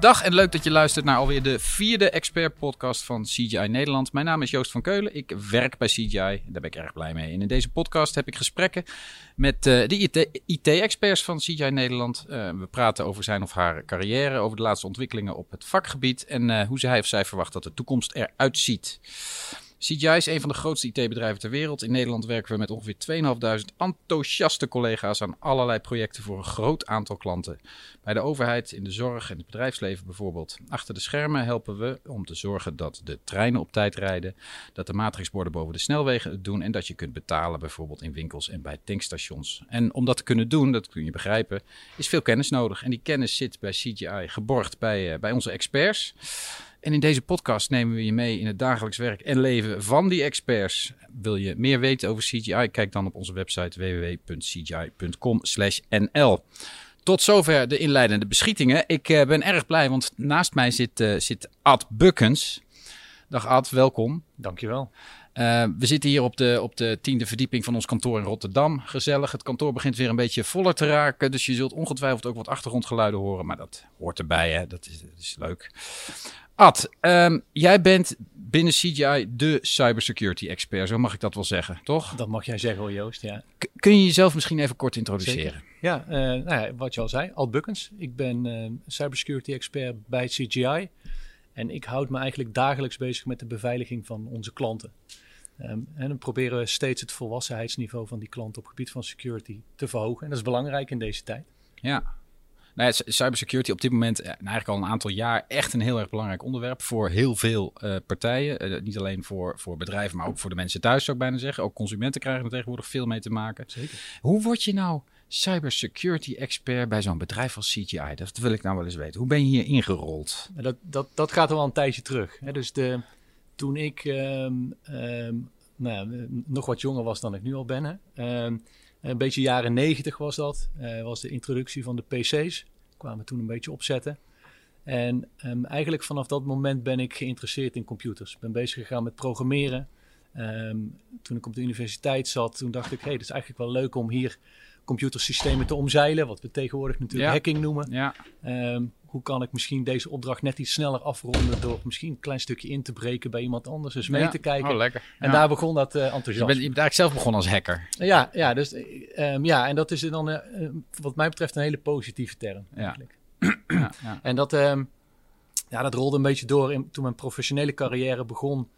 Dag en leuk dat je luistert naar alweer de vierde expert-podcast van CGI Nederland. Mijn naam is Joost van Keulen. Ik werk bij CGI. Daar ben ik erg blij mee. En in deze podcast heb ik gesprekken met uh, de IT-experts van CGI Nederland. Uh, we praten over zijn of haar carrière, over de laatste ontwikkelingen op het vakgebied en uh, hoe hij of zij verwacht dat de toekomst eruit ziet. CGI is een van de grootste IT-bedrijven ter wereld. In Nederland werken we met ongeveer 2.500 enthousiaste collega's aan allerlei projecten voor een groot aantal klanten. Bij de overheid, in de zorg en het bedrijfsleven bijvoorbeeld. Achter de schermen helpen we om te zorgen dat de treinen op tijd rijden, dat de matrixborden boven de snelwegen het doen en dat je kunt betalen bijvoorbeeld in winkels en bij tankstations. En om dat te kunnen doen, dat kun je begrijpen, is veel kennis nodig. En die kennis zit bij CGI geborgd bij, uh, bij onze experts. En in deze podcast nemen we je mee in het dagelijks werk en leven van die experts. Wil je meer weten over CGI? Kijk dan op onze website www.cgi.com/nl. Tot zover de inleidende beschietingen. Ik uh, ben erg blij, want naast mij zit, uh, zit Ad Bukkens. Dag Ad, welkom. Dankjewel. Uh, we zitten hier op de, op de tiende verdieping van ons kantoor in Rotterdam. Gezellig. Het kantoor begint weer een beetje voller te raken. Dus je zult ongetwijfeld ook wat achtergrondgeluiden horen. Maar dat hoort erbij, hè? Dat, is, dat is leuk. Ad, um, jij bent binnen CGI de cybersecurity expert, zo mag ik dat wel zeggen, toch? Dat mag jij zeggen hoor, Joost, ja. K kun je jezelf misschien even kort introduceren? Zeker. Ja, uh, nou ja, wat je al zei, Al Bukkens. Ik ben uh, cybersecurity expert bij CGI. En ik houd me eigenlijk dagelijks bezig met de beveiliging van onze klanten. Um, en dan proberen we steeds het volwassenheidsniveau van die klanten op gebied van security te verhogen. En dat is belangrijk in deze tijd. Ja, nou ja, cybersecurity op dit moment, nou eigenlijk al een aantal jaar, echt een heel erg belangrijk onderwerp voor heel veel uh, partijen. Uh, niet alleen voor, voor bedrijven, maar ook voor de mensen thuis, zou ik bijna zeggen. Ook consumenten krijgen er tegenwoordig veel mee te maken. Zeker. Hoe word je nou cybersecurity expert bij zo'n bedrijf als CGI? Dat wil ik nou wel eens weten. Hoe ben je hier ingerold? Dat, dat, dat gaat al een tijdje terug. Hè? Dus de, toen ik um, um, nou, nog wat jonger was dan ik nu al ben. Um, een beetje jaren negentig was dat. Uh, was de introductie van de PC's. Kwamen toen een beetje opzetten. En um, eigenlijk vanaf dat moment ben ik geïnteresseerd in computers. Ik ben bezig gegaan met programmeren. Um, toen ik op de universiteit zat, toen dacht ik, hé, hey, het is eigenlijk wel leuk om hier computersystemen te omzeilen. Wat we tegenwoordig natuurlijk ja. hacking noemen. Ja. Um, hoe kan ik misschien deze opdracht net iets sneller afronden door misschien een klein stukje in te breken bij iemand anders, eens mee ja. te kijken. Oh, lekker. En daar begon dat uh, enthousiasme. Je bent, je bent eigenlijk zelf begonnen als hacker. Ja, ja, dus, um, ja en dat is dan uh, wat mij betreft een hele positieve term eigenlijk. Ja, ja. En dat, um, ja, dat rolde een beetje door in, toen mijn professionele carrière begon.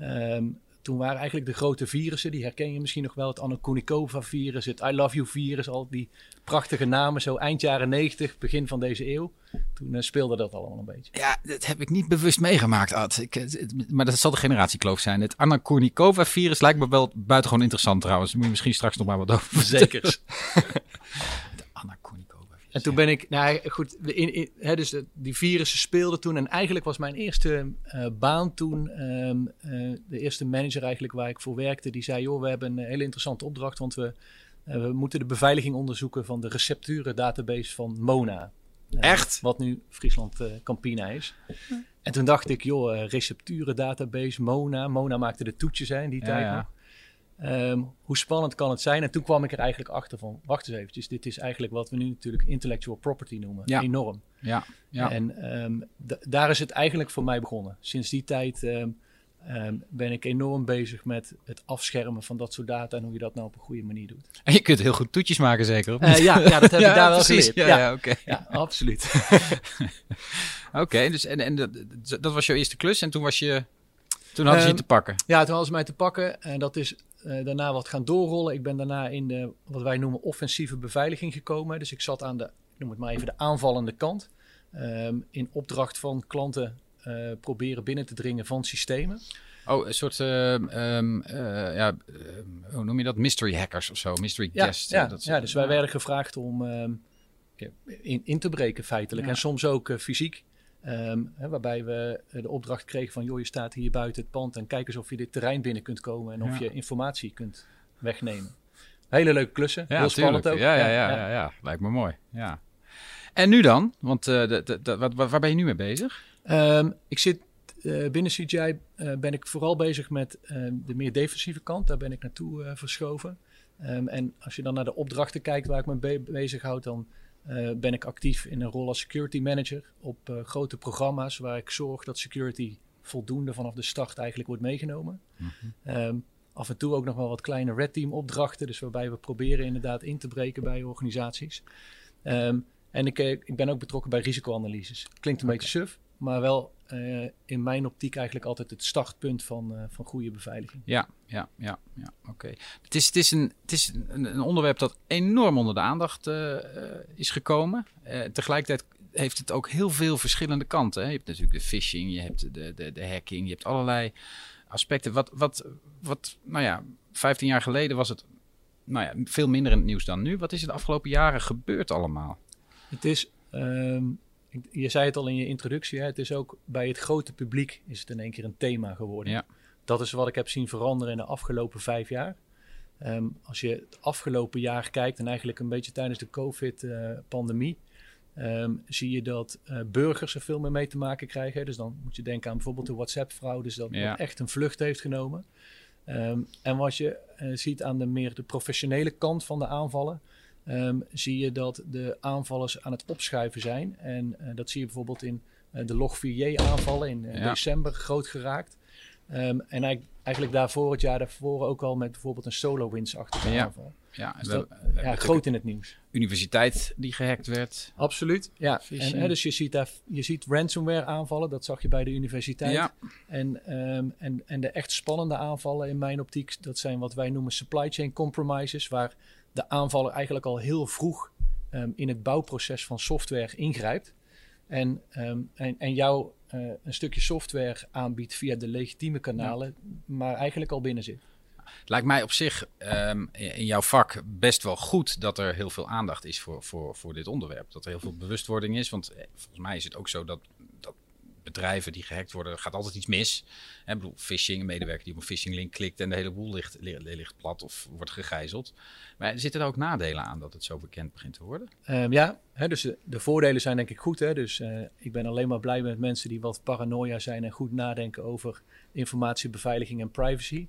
Um, toen waren eigenlijk de grote virussen, die herken je misschien nog wel, het Anakonikova-virus, het I Love You-virus, al die prachtige namen, zo eind jaren 90, begin van deze eeuw. Toen uh, speelde dat allemaal een beetje. Ja, dat heb ik niet bewust meegemaakt, Ad. Ik, het, maar dat zal de generatiekloof zijn. Het Anakonikova-virus lijkt me wel buitengewoon interessant trouwens. Daar moet je misschien straks nog maar wat over Zeker. En toen ben ik, nou goed, in, in, hè, dus de, die virussen speelden toen. En eigenlijk was mijn eerste uh, baan toen, um, uh, de eerste manager eigenlijk waar ik voor werkte, die zei: Joh, we hebben een hele interessante opdracht, want we, uh, we moeten de beveiliging onderzoeken van de recepturen database van Mona. Echt? Wat nu Friesland Campina is. Hm. En toen dacht ik, joh, recepturen database, Mona. Mona maakte de toetjes hè, in die ja, tijd ja. nog. Um, hoe spannend kan het zijn? En toen kwam ik er eigenlijk achter van, wacht eens eventjes, dit is eigenlijk wat we nu natuurlijk intellectual property noemen. Ja. Enorm. Ja, ja. En um, daar is het eigenlijk voor mij begonnen. Sinds die tijd um, ben ik enorm bezig met het afschermen van dat soort data en hoe je dat nou op een goede manier doet. En je kunt heel goed toetjes maken zeker? Uh, ja, ja, dat heb ik daar precies. wel geleerd. Ja, oké. ja, absoluut. Oké, okay, dus en, en dat, dat was jouw eerste klus en toen was je... Toen hadden ze je te pakken. Ja, toen hadden ze mij te pakken. En dat is uh, daarna wat gaan doorrollen. Ik ben daarna in de, wat wij noemen, offensieve beveiliging gekomen. Dus ik zat aan de, ik noem het maar even, de aanvallende kant. Um, in opdracht van klanten uh, proberen binnen te dringen van systemen. Oh, een soort, uh, um, ja, hoe noem je dat? Mystery hackers of zo, mystery ja, guests. Ja, dat ja, dus wij werden gevraagd om in, in, te breken feitelijk. En soms ook fysiek. Um, hè, waarbij we de opdracht kregen van, joh, je staat hier buiten het pand en kijk eens of je dit terrein binnen kunt komen en of ja. je informatie kunt wegnemen. Hele leuke klussen, ja, heel spannend ook. Ja ja ja, ja, ja, lijkt me mooi. Ja. En nu dan? Want uh, de, de, de, wat, waar ben je nu mee bezig? Um, ik zit uh, binnen CGI, uh, ben ik vooral bezig met de meer defensieve kant. Daar ben ik naartoe verschoven. Um, en als je dan naar de opdrachten kijkt waar ik me be bezig houd, dan eh, ben ik actief in een rol als security manager op eh, grote programma's waar ik zorg dat security voldoende vanaf de start eigenlijk wordt meegenomen. Ehm, af en toe ook nog wel wat kleine red team opdrachten, dus waarbij we proberen inderdaad in te breken bij organisaties. Ehm, en ik, eh, ik ben ook betrokken bij risicoanalyses. Klinkt een beetje suf, maar wel eh, in mijn optiek eigenlijk altijd het startpunt van, eh, van goede beveiliging. Ja, ja, ja, ja oké. Het is, het is, een, het is een, een onderwerp dat enorm onder de aandacht uh, is gekomen. tegelijkertijd heeft het ook heel veel verschillende kanten. Hè? Je hebt natuurlijk de phishing, je hebt de, de, de hacking, je hebt allerlei aspecten. Wat, wat, wat, nou ja, 15 jaar geleden was het nou ja, veel minder in het nieuws dan nu. Wat is er de afgelopen jaren gebeurd allemaal? Het is, um, je zei het al in je introductie, hè, het is ook bij het grote publiek is het in één keer een thema geworden. Ja. Dat is wat ik heb zien veranderen in de afgelopen vijf jaar. Um, als je het afgelopen jaar kijkt en eigenlijk een beetje tijdens de COVID-pandemie, um, zie je dat uh, burgers er veel meer mee te maken krijgen. Dus dan moet je denken aan bijvoorbeeld de WhatsApp-fraude, dus dat, ja. echt een vlucht heeft genomen. Um, en wat je uh, ziet aan de meer de professionele kant van de aanvallen, um, zie je dat de aanvallers aan het opschuiven zijn. En uh, dat zie je bijvoorbeeld in uh, de Log4j aanvallen in ja. december groot geraakt. Um, en eigenlijk daarvoor, het jaar daarvoor ook al met bijvoorbeeld een SolarWinds-achtige ja. aanval. Ja, dus dat, we, ja groot in het nieuws. Universiteit die gehackt werd. Absoluut, ja. En, hè, dus je ziet, daar, je ziet ransomware aanvallen, dat zag je bij de universiteit. Ja. En, um, en, en de echt spannende aanvallen in mijn optiek, dat zijn wat wij noemen supply chain compromises, waar de aanvaller eigenlijk al heel vroeg um, in het bouwproces van software ingrijpt. En, um, en, en jou uh, een stukje software aanbiedt via de legitieme kanalen, maar eigenlijk al binnen zit. Lijkt mij op zich um, in jouw vak best wel goed dat er heel veel aandacht is voor, voor, voor dit onderwerp. Dat er heel veel bewustwording is. Want eh, volgens mij is het ook zo dat bedrijven die gehackt worden, gaat altijd iets mis. Hè, bedoel, phishing, een medewerker die op een phishing link klikt en de hele boel ligt, ligt plat of wordt gegijzeld. Maar zitten er ook nadelen aan dat het zo bekend begint te worden? Um, ja, hè, dus de, de, voordelen zijn denk ik goed. Hè? Dus uh, ik ben alleen maar blij met mensen die wat paranoia zijn en goed nadenken over informatiebeveiliging en privacy.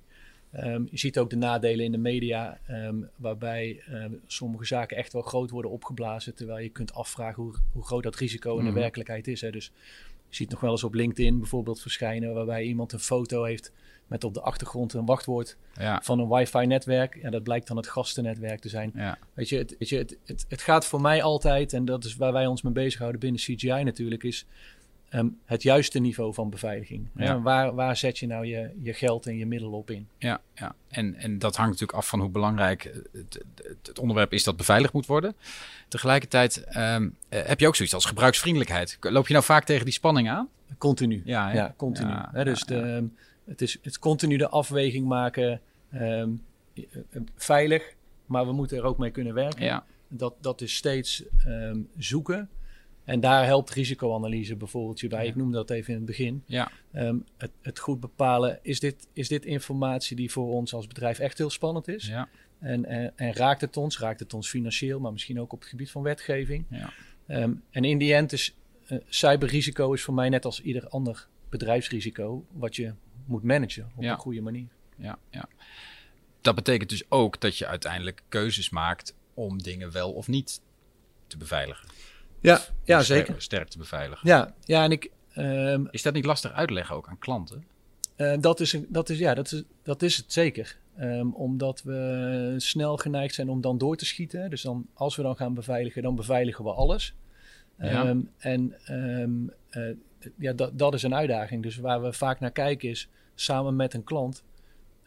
Um, je ziet ook de nadelen in de media, um, waarbij um, sommige zaken echt wel groot worden opgeblazen, terwijl je kunt afvragen hoe, hoe groot dat risico in de mm. werkelijkheid is. Hè. Dus je ziet nog wel eens op LinkedIn bijvoorbeeld verschijnen, waarbij iemand een foto heeft met op de achtergrond een wachtwoord ja. van een wifi-netwerk. En dat blijkt dan het gastennetwerk te zijn. Ja. Weet je, het, weet je het, het, het gaat voor mij altijd, en dat is waar wij ons mee bezighouden binnen CGI natuurlijk, is Um, het juiste niveau van beveiliging. Ja. Ja, waar, waar zet je nou je, je geld en je middelen op in? Ja, ja. En, en dat hangt natuurlijk af van hoe belangrijk het, het, het onderwerp is dat beveiligd moet worden. Tegelijkertijd um, heb je ook zoiets als gebruiksvriendelijkheid. Loop je nou vaak tegen die spanning aan? Continu. Ja, ja continu. He, dus de, um, het is het continu de afweging maken, veilig, maar we moeten er ook mee kunnen werken. Ja. Dat, dat is steeds zoeken. En daar helpt risicoanalyse bijvoorbeeld je bij. Ja. Ik noemde dat even in het begin. Ja. Um, het, het, goed bepalen, is dit, is dit informatie die voor ons als bedrijf echt heel spannend is? Ja. En, en, en, raakt het ons? Raakt het ons financieel, maar misschien ook op het gebied van wetgeving? Ja. Um, en in die end is uh, cyberrisico is voor mij net als ieder ander bedrijfsrisico wat je moet managen op ja. een goede manier. Ja, ja. Dat betekent dus ook dat je uiteindelijk keuzes maakt om dingen wel of niet te beveiligen. Ja, ja sterk, zeker. Sterk te beveiligen. Ja, ja en ik. Um, is dat niet lastig uitleggen ook aan klanten? Uh, dat, is een, dat, is, ja, dat, is, dat is het zeker. Um, omdat we snel geneigd zijn om dan door te schieten. Dus dan, als we dan gaan beveiligen, dan beveiligen we alles. Ja. Um, en uh, ja, dat, dat is een uitdaging. Dus waar we vaak naar kijken is, samen met een klant,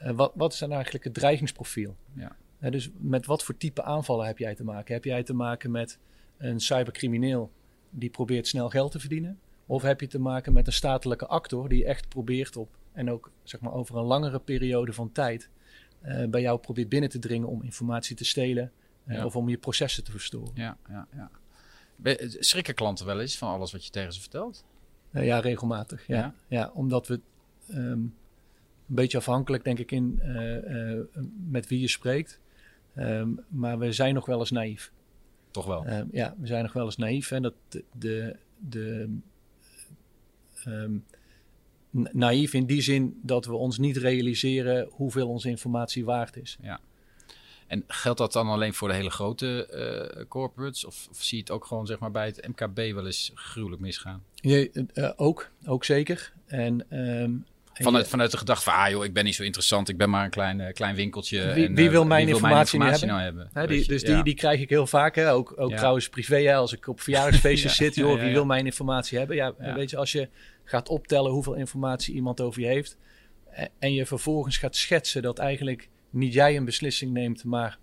uh, wat, wat is dan eigenlijk het dreigingsprofiel? Ja. dus met wat voor type aanvallen heb jij te maken? Heb jij te maken met een cybercrimineel die probeert snel geld te verdienen? Of heb je te maken met een statelijke actor die echt probeert op, en ook zeg maar over een langere periode van tijd, uh, bij jou probeert binnen te dringen om informatie te stelen uh, ja. of om je processen te verstoren? Ja, ja, ja. Schrikken klanten wel eens van alles wat je tegen ze vertelt? Uh, ja, regelmatig. Ja. ja. ja omdat we um, een beetje afhankelijk, denk ik, in met wie je spreekt. Um, maar we zijn nog wel eens naïef. Toch wel? Uh, ja, we zijn nog wel eens naïef. En dat de, de, de um, naïef in die zin dat we ons niet realiseren hoeveel onze informatie waard is. Ja. En geldt dat dan alleen voor de hele grote uh, corporates? Of, of, zie je het ook gewoon zeg maar, bij het MKB wel eens gruwelijk misgaan? Je, uh, ook, ook zeker. En um, Vanuit, vanuit de gedachte van, ah joh, ik ben niet zo interessant, ik ben maar een klein, uh, klein winkeltje. Wie, en, wie wil mijn, wie informatie, wil mijn informatie, nou hebben? Nou hebben? die, dus ja. die, die krijg ik heel vaak. Hè? Ook, ook ja. trouwens privé, hè? als ik op verjaardagsfeestjes zit. Joh, wie wil mijn informatie hebben? Ja, weet je, als je gaat optellen hoeveel informatie iemand over je heeft... en je vervolgens gaat schetsen dat eigenlijk niet jij een beslissing neemt... maar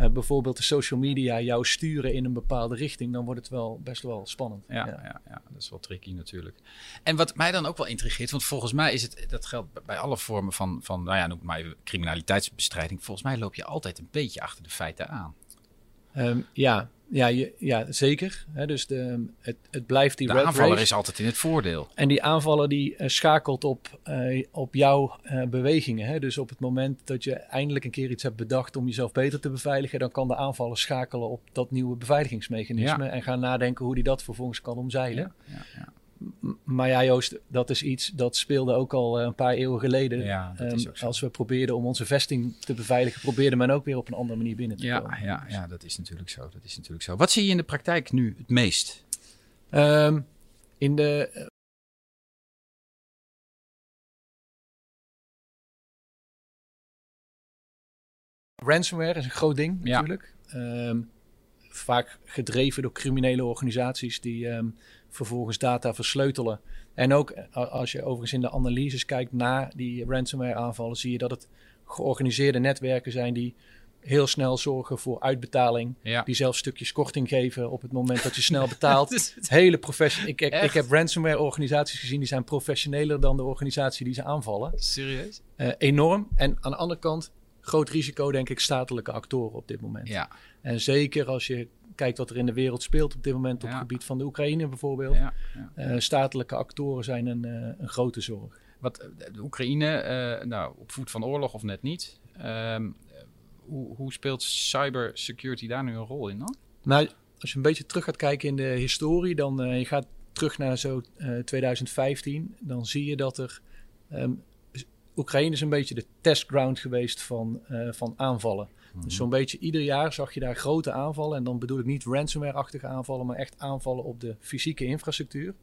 uh, bijvoorbeeld de social media jou sturen in een bepaalde richting, dan wordt het wel best wel spannend. Ja, ja. ja, ja dat is wel tricky natuurlijk. En wat mij dan ook wel intrigeert, want volgens mij is het, dat geldt bij alle vormen van, van nou ja, noem maar criminaliteitsbestrijding. Volgens mij loop je altijd een beetje achter de feiten aan. Um, ja, ja, je, ja, zeker. He, dus de, het, het blijft die de aanvaller race. is altijd in het voordeel. En die aanvaller die uh, schakelt op, uh, op jouw uh, bewegingen. Hè? Dus op het moment dat je eindelijk een keer iets hebt bedacht om jezelf beter te beveiligen, dan kan de aanvaller schakelen op dat nieuwe beveiligingsmechanisme Ja. en gaan nadenken hoe die dat vervolgens kan omzeilen. Ja, ja, Maar ja, Joost, dat is iets dat speelde ook al eh, een paar eeuwen geleden. Ja, dat Ehm, is ook zo. als we probeerden om onze vesting te beveiligen, probeerde men ook weer op een andere manier binnen te Ja, komen. ja, ja, dat is natuurlijk zo. Dat is natuurlijk zo. Wat zie je in de praktijk nu het meest? Ehm, in de. eh, Ransomware is een groot ding Ja. natuurlijk. Ehm, vaak gedreven door criminele organisaties die ehm, vervolgens data versleutelen. En ook als je overigens in de analyses kijkt naar die ransomware aanvallen, zie je dat het georganiseerde netwerken zijn die heel snel zorgen voor uitbetaling. Ja. Die zelfs stukjes korting geven op het moment dat je snel betaalt. Hele professioneel. Ik, ik, heb ransomware organisaties gezien die zijn professioneler dan de organisatie die ze aanvallen. Serieus? Eh, enorm. En aan de andere kant, groot risico denk ik statelijke actoren op dit moment. Ja, En zeker als je kijkt wat er in de wereld speelt op dit moment op het gebied van de Oekraïne bijvoorbeeld. Eh, statelijke actoren zijn een, eh, een grote zorg. Wat, eh, de Oekraïne, nou, op voet van oorlog of net niet. Ehm, eh, hoe, hoe speelt cybersecurity daar nu een rol in dan? Nou, als je een beetje terug gaat kijken in de historie, dan je gaat terug naar zo eh, 2015, dan zie je dat er ehm, Oekraïne is een beetje de testground geweest van, van aanvallen. Dus zo'n beetje ieder jaar zag je daar grote aanvallen. En dan bedoel ik niet ransomware-achtige aanvallen, maar echt aanvallen op de fysieke infrastructuur.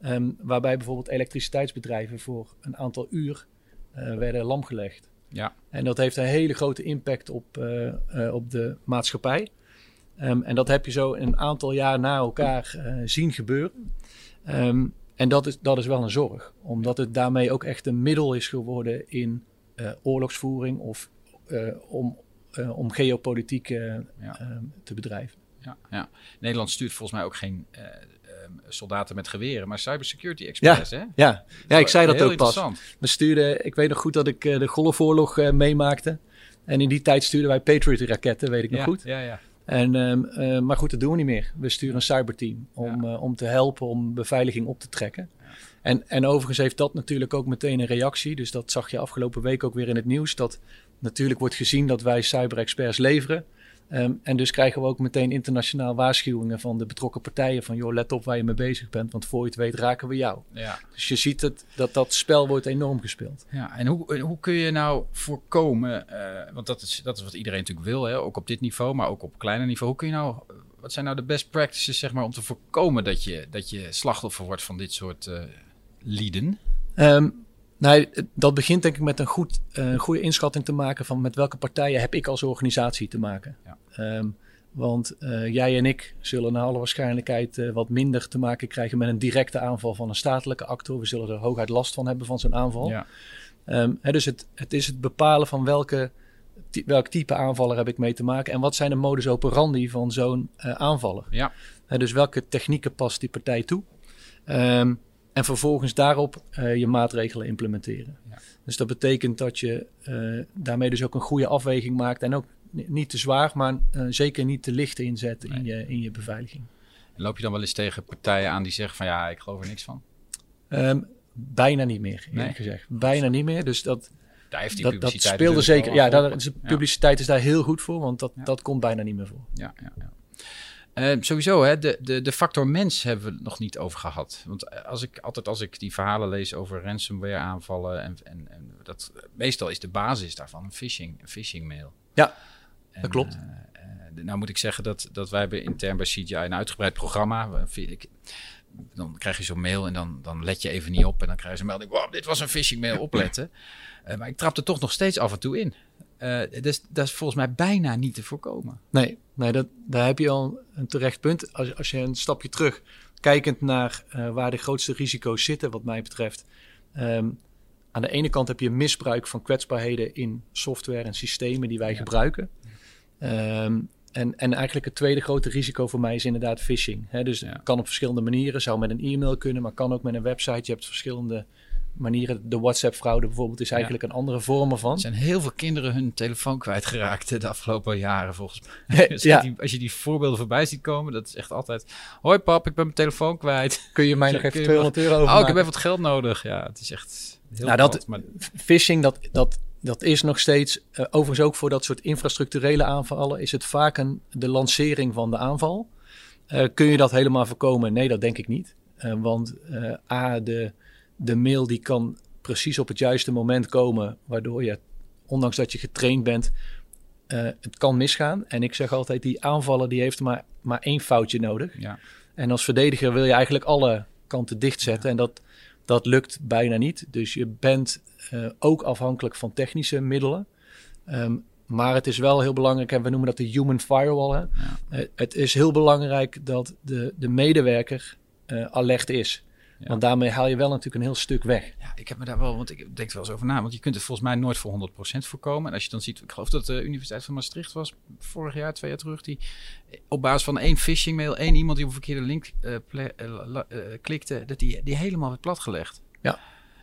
Ehm, waarbij bijvoorbeeld elektriciteitsbedrijven voor een aantal uur eh, werden lamgelegd. Ja, En dat heeft een hele grote impact op, eh, eh, op de maatschappij. Ehm, en dat heb je zo een aantal jaar na elkaar zien gebeuren. Ehm, en dat is, dat is wel een zorg, omdat het daarmee ook echt een middel is geworden in oorlogsvoering of om, eh, om geopolitiek eh, Ja. ehm, te bedrijven. ja, ja. Nederland stuurt volgens mij ook geen eh, ehm, soldaten met geweren, maar cybersecurity experts, hè? Ja, ja ik zei dat ook pas. We stuurden, ik weet nog goed dat ik de Golfoorlog meemaakte. En in die tijd stuurden wij Patriot-raketten, weet ik nog Ja, goed. ja, ja. En, ehm, eh, maar goed, dat doen we niet meer. We sturen een cyberteam om, om te helpen om beveiliging op te trekken. En, en overigens heeft dat natuurlijk ook meteen een reactie. Dus dat zag je afgelopen week ook weer in het nieuws. Dat natuurlijk wordt gezien dat wij cyberexperts leveren. Ehm, en dus krijgen we ook meteen internationaal waarschuwingen van de betrokken partijen. Van joh, let op waar je mee bezig bent. Want voor je het weet raken we jou. ja. Dus je ziet het, dat dat spel wordt enorm gespeeld. Ja, en hoe, hoe kun je nou voorkomen, eh, want dat is, dat is wat iedereen natuurlijk wil, hè? ook op dit niveau, maar ook op kleiner niveau. Hoe kun je nou, wat zijn nou de best practices zeg maar, om te voorkomen dat je, dat je slachtoffer wordt van dit soort eh lieden? Ehm, nou, dat begint denk ik met een goed, een goede inschatting te maken van met welke partijen heb ik als organisatie te maken. Ja. Ehm, want eh, jij en ik zullen naar alle waarschijnlijkheid eh, wat minder te maken krijgen met een directe aanval van een statelijke actor. We zullen er hooguit last van hebben van zo'n aanval. Ja, Ehm, hè, dus het, het is het bepalen van welke, welk type aanvaller heb ik mee te maken en wat zijn de modus operandi van zo'n aanvaller. ja, Hè, dus welke technieken past die partij toe? Ehm, en vervolgens daarop eh, je maatregelen implementeren. Ja. Dus dat betekent dat je eh, daarmee dus ook een goede afweging maakt. En ook ni- niet te zwaar, maar eh, zeker niet te licht inzet in, je, in je beveiliging. En loop je dan wel eens tegen partijen aan die zeggen van ja, ik geloof er niks van? Ehm, bijna niet meer, eerlijk Nee? gezegd. Bijna niet meer. Dus dat, Daar heeft die dat, dat speelde zeker. Ja, daar, publiciteit is daar heel goed voor, want dat, Ja. dat komt bijna niet meer voor. Ja, ja, ja. Eh, sowieso, hè, de, de, de factor mens hebben we het nog niet over gehad. Want als ik, altijd als ik die verhalen lees over ransomware aanvallen... en, en, en dat, meestal is de basis daarvan een phishing, een phishing mail. Ja. dat klopt. Uh, nou moet ik zeggen dat, dat wij hebben intern bij CGI een uitgebreid programma. Ik, dan krijg je zo'n mail en dan, dan let je even niet op. En dan krijg je zo'n melding, wow, dit was een phishing mail, opletten. Maar ik trap er toch nog steeds af en toe in. Uh, dus dat is volgens mij bijna niet te voorkomen. Nee, nee dat, daar heb je al een terecht punt. Als, als je een stapje terug, kijkend naar uh, waar de grootste risico's zitten, wat mij betreft. Um, aan de ene kant heb je misbruik van kwetsbaarheden in software en systemen die wij ja. gebruiken. Um, en, en eigenlijk het tweede grote risico voor mij is inderdaad phishing. He, dus ja. kan op verschillende manieren. Zou met een e-mail kunnen, maar kan ook met een website. Je hebt verschillende manieren. De WhatsApp-fraude bijvoorbeeld is eigenlijk ja. een andere vorm ervan. Er zijn heel veel kinderen hun telefoon kwijtgeraakt de afgelopen jaren volgens mij. als, ja. die, als je die voorbeelden voorbij ziet komen, dat is echt altijd... Hoi pap, ik ben mijn telefoon kwijt. Kun je mij nog even 200 euro over Oh, ik heb even wat geld nodig. Ja, het is echt heel nou, dat, maar... Phishing, dat, dat, dat is nog steeds... Uh, overigens ook voor dat soort infrastructurele aanvallen... is het vaak een, de lancering van de aanval. Uh, kun je dat helemaal voorkomen? Nee, dat denk ik niet. Uh, want A, de de mail die kan precies op het juiste moment komen, waardoor je, ondanks dat je getraind bent, uh, het kan misgaan. En ik zeg altijd, die aanvallen die heeft maar, maar één foutje nodig. Ja. En als verdediger wil je eigenlijk alle kanten dichtzetten. Ja. En dat, dat lukt bijna niet. Dus je bent uh, ook afhankelijk van technische middelen. Um, maar het is wel heel belangrijk, en we noemen dat de human firewall. Hè? Ja. Uh, het is heel belangrijk dat de, de medewerker alert is. Ja. Want daarmee haal je wel natuurlijk een heel stuk weg. Ja, ik heb me daar wel, want ik denk er wel eens over na. Want je kunt het volgens mij nooit voor 100% voorkomen. En als je dan ziet, ik geloof dat de Universiteit van Maastricht was vorig jaar, twee jaar terug, die op basis van één phishing mail, één iemand die op een verkeerde link uh, uh, uh, klikte, dat die, die helemaal werd platgelegd. Ja.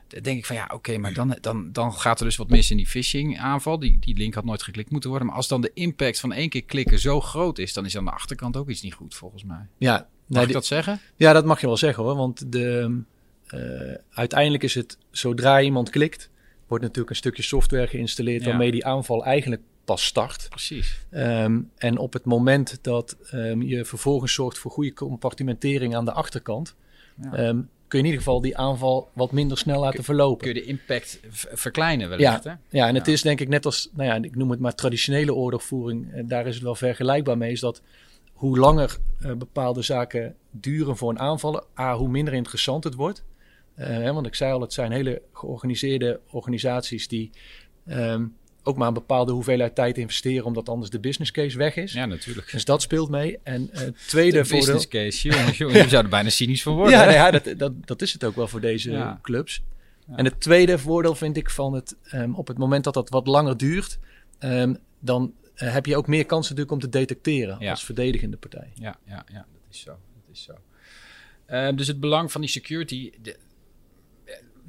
Dan denk ik van ja, oké, okay, maar dan, dan, dan gaat er dus wat mis in die phishing aanval. Die, die link had nooit geklikt moeten worden. Maar als dan de impact van één keer klikken zo groot is, dan is aan de achterkant ook iets niet goed volgens mij. Ja, Mag nee, ik dat zeggen? Ja, dat mag je wel zeggen hoor. Want de, uh, uiteindelijk is het, zodra iemand klikt, wordt natuurlijk een stukje software geïnstalleerd ja. waarmee die aanval eigenlijk pas start. Precies. Um, en op het moment dat um, je vervolgens zorgt voor goede compartimentering aan de achterkant, ja. um, kun je in ieder geval die aanval wat minder snel laten kun, verlopen. Kun je de impact verkleinen wellicht, ja, hè? Ja, en het is denk ik net als, nou ja, ik noem het maar traditionele oorlogvoering, en daar is het wel vergelijkbaar mee, is dat hoe langer uh, bepaalde zaken duren voor een aanvallen, A, hoe minder interessant het wordt. Uh, hè, want ik zei al, het zijn hele georganiseerde organisaties die um, ook maar een bepaalde hoeveelheid tijd investeren, omdat anders de business case weg is. Ja, natuurlijk. Dus dat speelt mee. En uh, tweede de voordeel... business case, jongens, jongens, je zou er bijna cynisch voor worden. Ja, nee, ja dat, dat, dat is het ook wel voor deze ja. clubs. Ja. En het tweede voordeel vind ik van het, um, op het moment dat dat wat langer duurt, um, dan uh, heb je ook meer kans natuurlijk om te detecteren ja. als verdedigende partij. Ja, ja, ja, dat is zo. Dat is zo. Uh, dus het belang van die security de,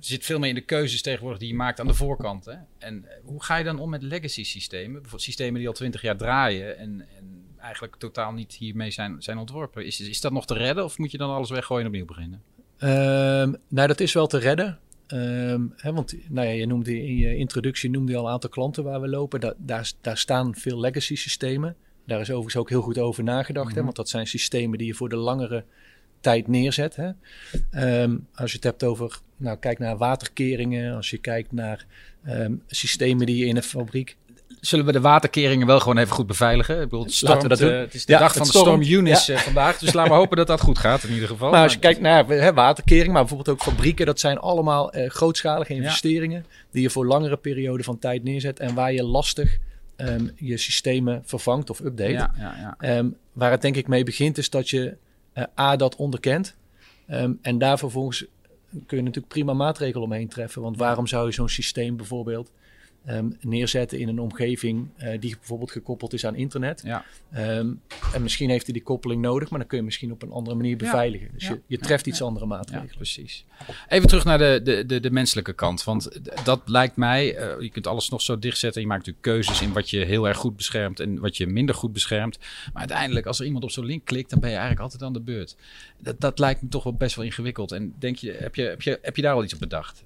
zit veel meer in de keuzes tegenwoordig die je maakt aan de voorkant. Hè? En hoe ga je dan om met legacy systemen? Bijvoorbeeld systemen die al twintig jaar draaien en, en, eigenlijk totaal niet hiermee zijn, zijn ontworpen. Is, is dat nog te redden of moet je dan alles weggooien en opnieuw beginnen? Um, nou, dat is wel te redden. Um, hè, want nou ja, je noemde in je introductie noemde je al een aantal klanten waar we lopen. Da daar, daar staan veel legacy systemen. Daar is overigens ook heel goed over nagedacht. Mm -hmm. hè, want dat zijn systemen die je voor de langere tijd neerzet. Hè. Um, als je het hebt over, nou kijk naar waterkeringen. Als je kijkt naar um, systemen die je in een fabriek zullen we de waterkeringen wel gewoon even goed beveiligen? Ik bedoel, het, stormt, dat uh, het is de ja, dag van de storm Eunice ja. uh, vandaag. Dus laten we hopen dat dat goed gaat in ieder geval. Maar als je kijkt naar hè, waterkering, maar bijvoorbeeld ook fabrieken. Dat zijn allemaal uh, grootschalige investeringen. Ja. Die je voor langere perioden van tijd neerzet. En waar je lastig um, je systemen vervangt of update. Um, waar het denk ik mee begint is dat je A, dat onderkent. Um, en daar vervolgens kun je natuurlijk prima maatregelen omheen treffen. Want waarom zou je zo'n systeem bijvoorbeeld um, neerzetten in een omgeving uh, die bijvoorbeeld gekoppeld is aan internet. Ja. Um, en misschien heeft hij die koppeling nodig, maar dan kun je misschien op een andere manier beveiligen. Ja. Dus je, je treft iets andere maatregelen. precies. Even terug naar de, de, de, de menselijke kant. Want dat lijkt mij, uh, je kunt alles nog zo dichtzetten. Je maakt natuurlijk keuzes in wat je heel erg goed beschermt en wat je minder goed beschermt. Maar uiteindelijk, als er iemand op zo'n link klikt, dan ben je eigenlijk altijd aan de beurt. Dat, dat lijkt me toch wel best wel ingewikkeld. En denk je, heb je, heb je, heb je daar al iets op bedacht?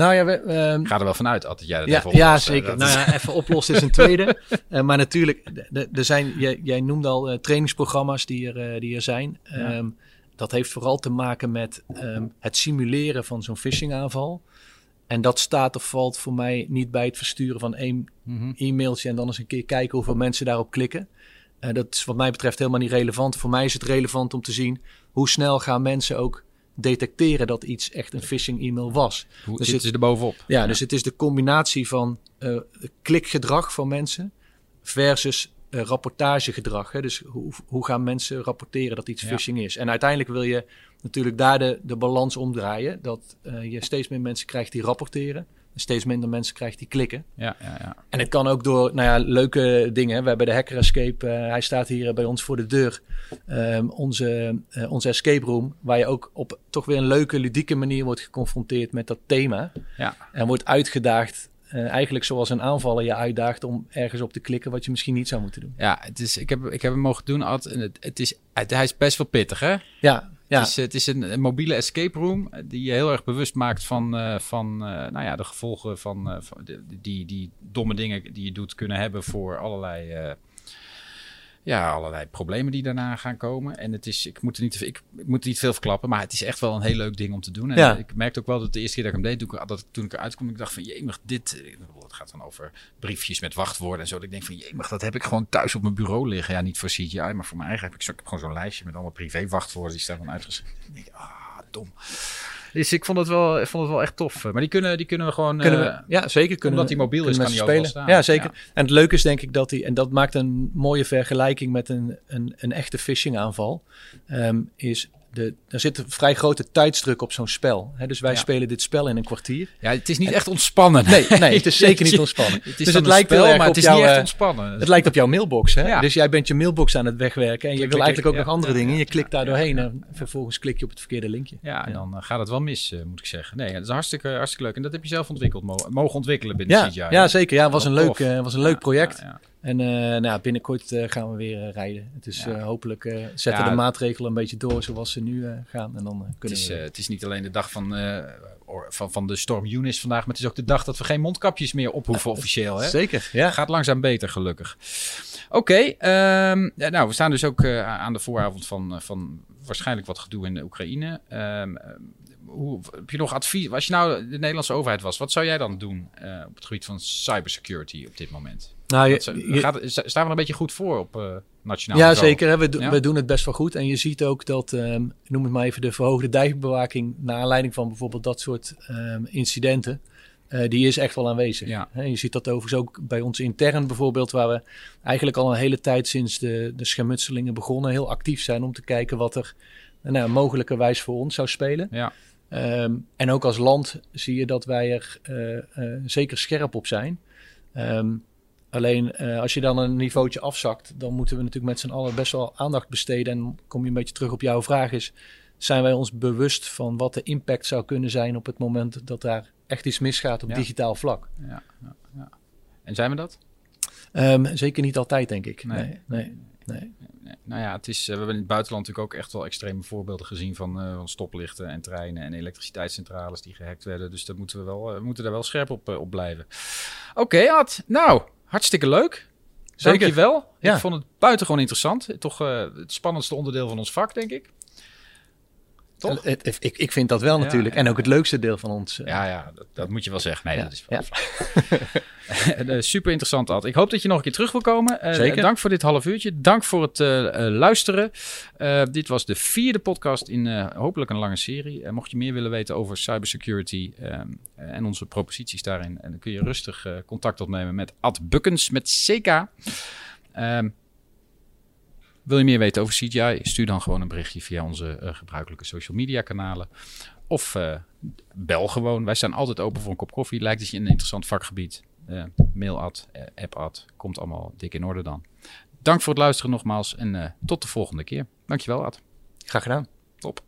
Nou ja, we, um, Ga er wel vanuit dat jij dat ja, even Ja, zeker. nou ja, even oplossen is een tweede. uh, maar natuurlijk, er zijn, jij, jij noemde al uh, trainingsprogramma's die er, uh, die er zijn. Ja. Um, dat heeft vooral te maken met um, het simuleren van zo'n phishing aanval. En dat staat of valt voor mij niet bij het versturen van één Mhm. e-mailtje en dan eens een keer kijken hoeveel mensen daarop klikken. Eh, dat is wat mij betreft helemaal niet relevant. Voor mij is het relevant om te zien hoe snel gaan mensen ook detecteren dat iets echt een phishing e-mail was. Hoe Dus zitten ze er bovenop? Ja, dus het is de combinatie van eh, klikgedrag van mensen versus eh, rapportagegedrag. Hè? Dus hoe, hoe gaan mensen rapporteren dat iets Ja. phishing is? En uiteindelijk wil je natuurlijk daar de, de balans omdraaien. Dat eh, je steeds meer mensen krijgt die rapporteren. Steeds minder mensen krijgt die klikken. Ja, ja, ja. En het kan ook door nou ja, leuke dingen. We hebben de Hacker Escape. eh, hij staat hier bij ons voor de deur. Ehm, onze, eh, onze escape room. Waar je ook op toch weer een leuke, ludieke manier wordt geconfronteerd met dat thema. Ja. En wordt uitgedaagd. eh, eigenlijk zoals een aanvaller je uitdaagt om ergens op te klikken wat je misschien niet zou moeten doen. Ja, het is, ik, heb, ik heb hem mogen doen, Ad, en het, het is, het, hij is best wel pittig, hè? Ja, ja. Het is, is een, mobiele escape room eh, die je heel erg bewust maakt van, eh, van eh, nou ja, de gevolgen van, eh, die, die domme dingen die je doet kunnen hebben voor allerlei, eh, ja, allerlei problemen die daarna gaan komen. En het is, ik moet er niet, ik, ik moet er niet veel verklappen, maar het is echt wel een heel leuk ding om te doen. En Ja. ik merkte ook wel dat de eerste keer dat ik hem deed, toen ik, dat, toen ik eruit kwam, ik dacht van, jemig, dit, het gaat dan over briefjes met wachtwoorden en zo. Dat ik denk van, jemig, dat heb ik gewoon thuis op mijn bureau liggen. Ja, niet voor CGI, maar voor mijn eigen heb ik, zo, ik heb gewoon zo'n lijstje met allemaal privé wachtwoorden, die staan dan uitgeschreven. Ik denk, ah, dom. Dus ik vond het wel, ik vond het wel echt tof. Maar die kunnen, die kunnen we gewoon... Kunnen eh, we, ja, zeker. Kunnen omdat hij mobiel is, kan hij overal staan. Ja, zeker. Ja. En het leuke is denk ik dat hij, en dat maakt een mooie vergelijking met een, een, een echte phishing aanval, ehm, is de, er zit een vrij grote tijdsdruk op zo'n spel. Hè? Dus wij Ja. spelen dit spel in een kwartier. Ja, het is niet echt ontspannen. Nee, nee, het is zeker niet ontspannen. Het is dus het lijkt spel, heel maar op het is jouw, niet echt eh, ontspannen. Het lijkt op jouw mailbox, hè? Ja. Dus jij bent je mailbox aan het wegwerken en je Klik, wil klik, eigenlijk ook nog andere dingen. Je klikt daar doorheen en vervolgens klik je op het verkeerde linkje. Ja, en dan eh, gaat het wel mis, eh, moet ik zeggen. Nee, het is hartstikke, hartstikke leuk. En dat heb je zelf ontwikkeld, mo- mogen ontwikkelen binnen Ja, CGI. ja, zeker. Ja, het was een leuk, was een leuk project. En eh, nou, binnenkort eh, gaan we weer eh, rijden. Ja. eh, hopelijk zetten Ja. de maatregelen een beetje door zoals ze nu gaan. En dan eh, Het, kunnen is, we. het is niet alleen de dag van, van, van de storm Eunice vandaag, maar het is ook de dag dat we geen mondkapjes meer ophoeven officieel. Hè? Zeker, ja. Gaat langzaam beter, gelukkig. Oké, ehm, nou, we staan dus ook aan de vooravond van, van waarschijnlijk wat gedoe in de Oekraïne. Ehm, eh, hoe, heb je nog advies? Als je nou de Nederlandse overheid was, wat zou jij dan doen op het gebied van cybersecurity op dit moment? Nou, je- gaat, staan we een beetje goed voor op eh, nationaal ja, niveau? zeker. Hè. We, do- Ja? we doen het best wel goed. En je ziet ook dat, ehm, noem het maar even, de verhoogde dijkbewaking... naar aanleiding van bijvoorbeeld dat soort ehm, incidenten... eh, die is echt wel aanwezig. Ja. Je ziet dat overigens ook bij ons intern bijvoorbeeld... waar we eigenlijk al een hele tijd sinds de, de schermutselingen begonnen... heel actief zijn om te kijken wat er nou, mogelijkerwijs voor ons zou spelen. Ja, Ehm, en ook als land zie je dat wij er eh, zeker scherp op zijn. Alleen eh, als je dan een niveautje afzakt, dan moeten we natuurlijk met z'n allen best wel aandacht besteden. En kom je een beetje terug op jouw vraag is, zijn wij ons bewust van wat de impact zou kunnen zijn op het moment dat daar echt iets misgaat op Ja. digitaal vlak? ja, ja, ja. En zijn we dat? Ehm, zeker niet altijd, denk ik. Nee. Nee, nee, Nou ja, het is, eh, we hebben in het buitenland natuurlijk ook echt wel extreme voorbeelden gezien van, eh, van stoplichten en treinen en elektriciteitscentrales die gehackt werden. Dus dat moeten we, wel, we moeten daar wel scherp op, op blijven. Oké, Ad. Nou, hartstikke leuk. Zeker. Dankjewel. Ja. Ik vond het buitengewoon interessant. Toch eh, het spannendste onderdeel van ons vak, denk ik. Toch? Het- het- ik, ik vind dat wel Ja, natuurlijk. ja, en ook het leukste deel van ons. eh, Ja, ja dat, dat moet je wel zeggen. Nee, Ja, dat is wel ja. flauw. Eh, Super interessant, Ad. Ik hoop dat je nog een keer terug wil komen. Eh, Zeker. Dank voor dit half uurtje. Dank voor het eh, eh, luisteren. Eh, dit was de vierde podcast in eh, hopelijk een lange serie. Eh, mocht je meer willen weten over cybersecurity ehm, eh, en onze proposities daarin, en dan kun je rustig eh, contact opnemen met Ad Bukkens met CK. Ehm, wil je meer weten over CGI? Stuur dan gewoon een berichtje via onze eh, gebruikelijke social media kanalen. Of eh, bel gewoon. Wij staan altijd open voor een kop koffie. Lijkt het je een interessant vakgebied? Eh, mail ad, app ad. Komt allemaal dik in orde dan. Dank voor het luisteren nogmaals en tot de volgende keer. Dankjewel Ad. Graag gedaan. Top.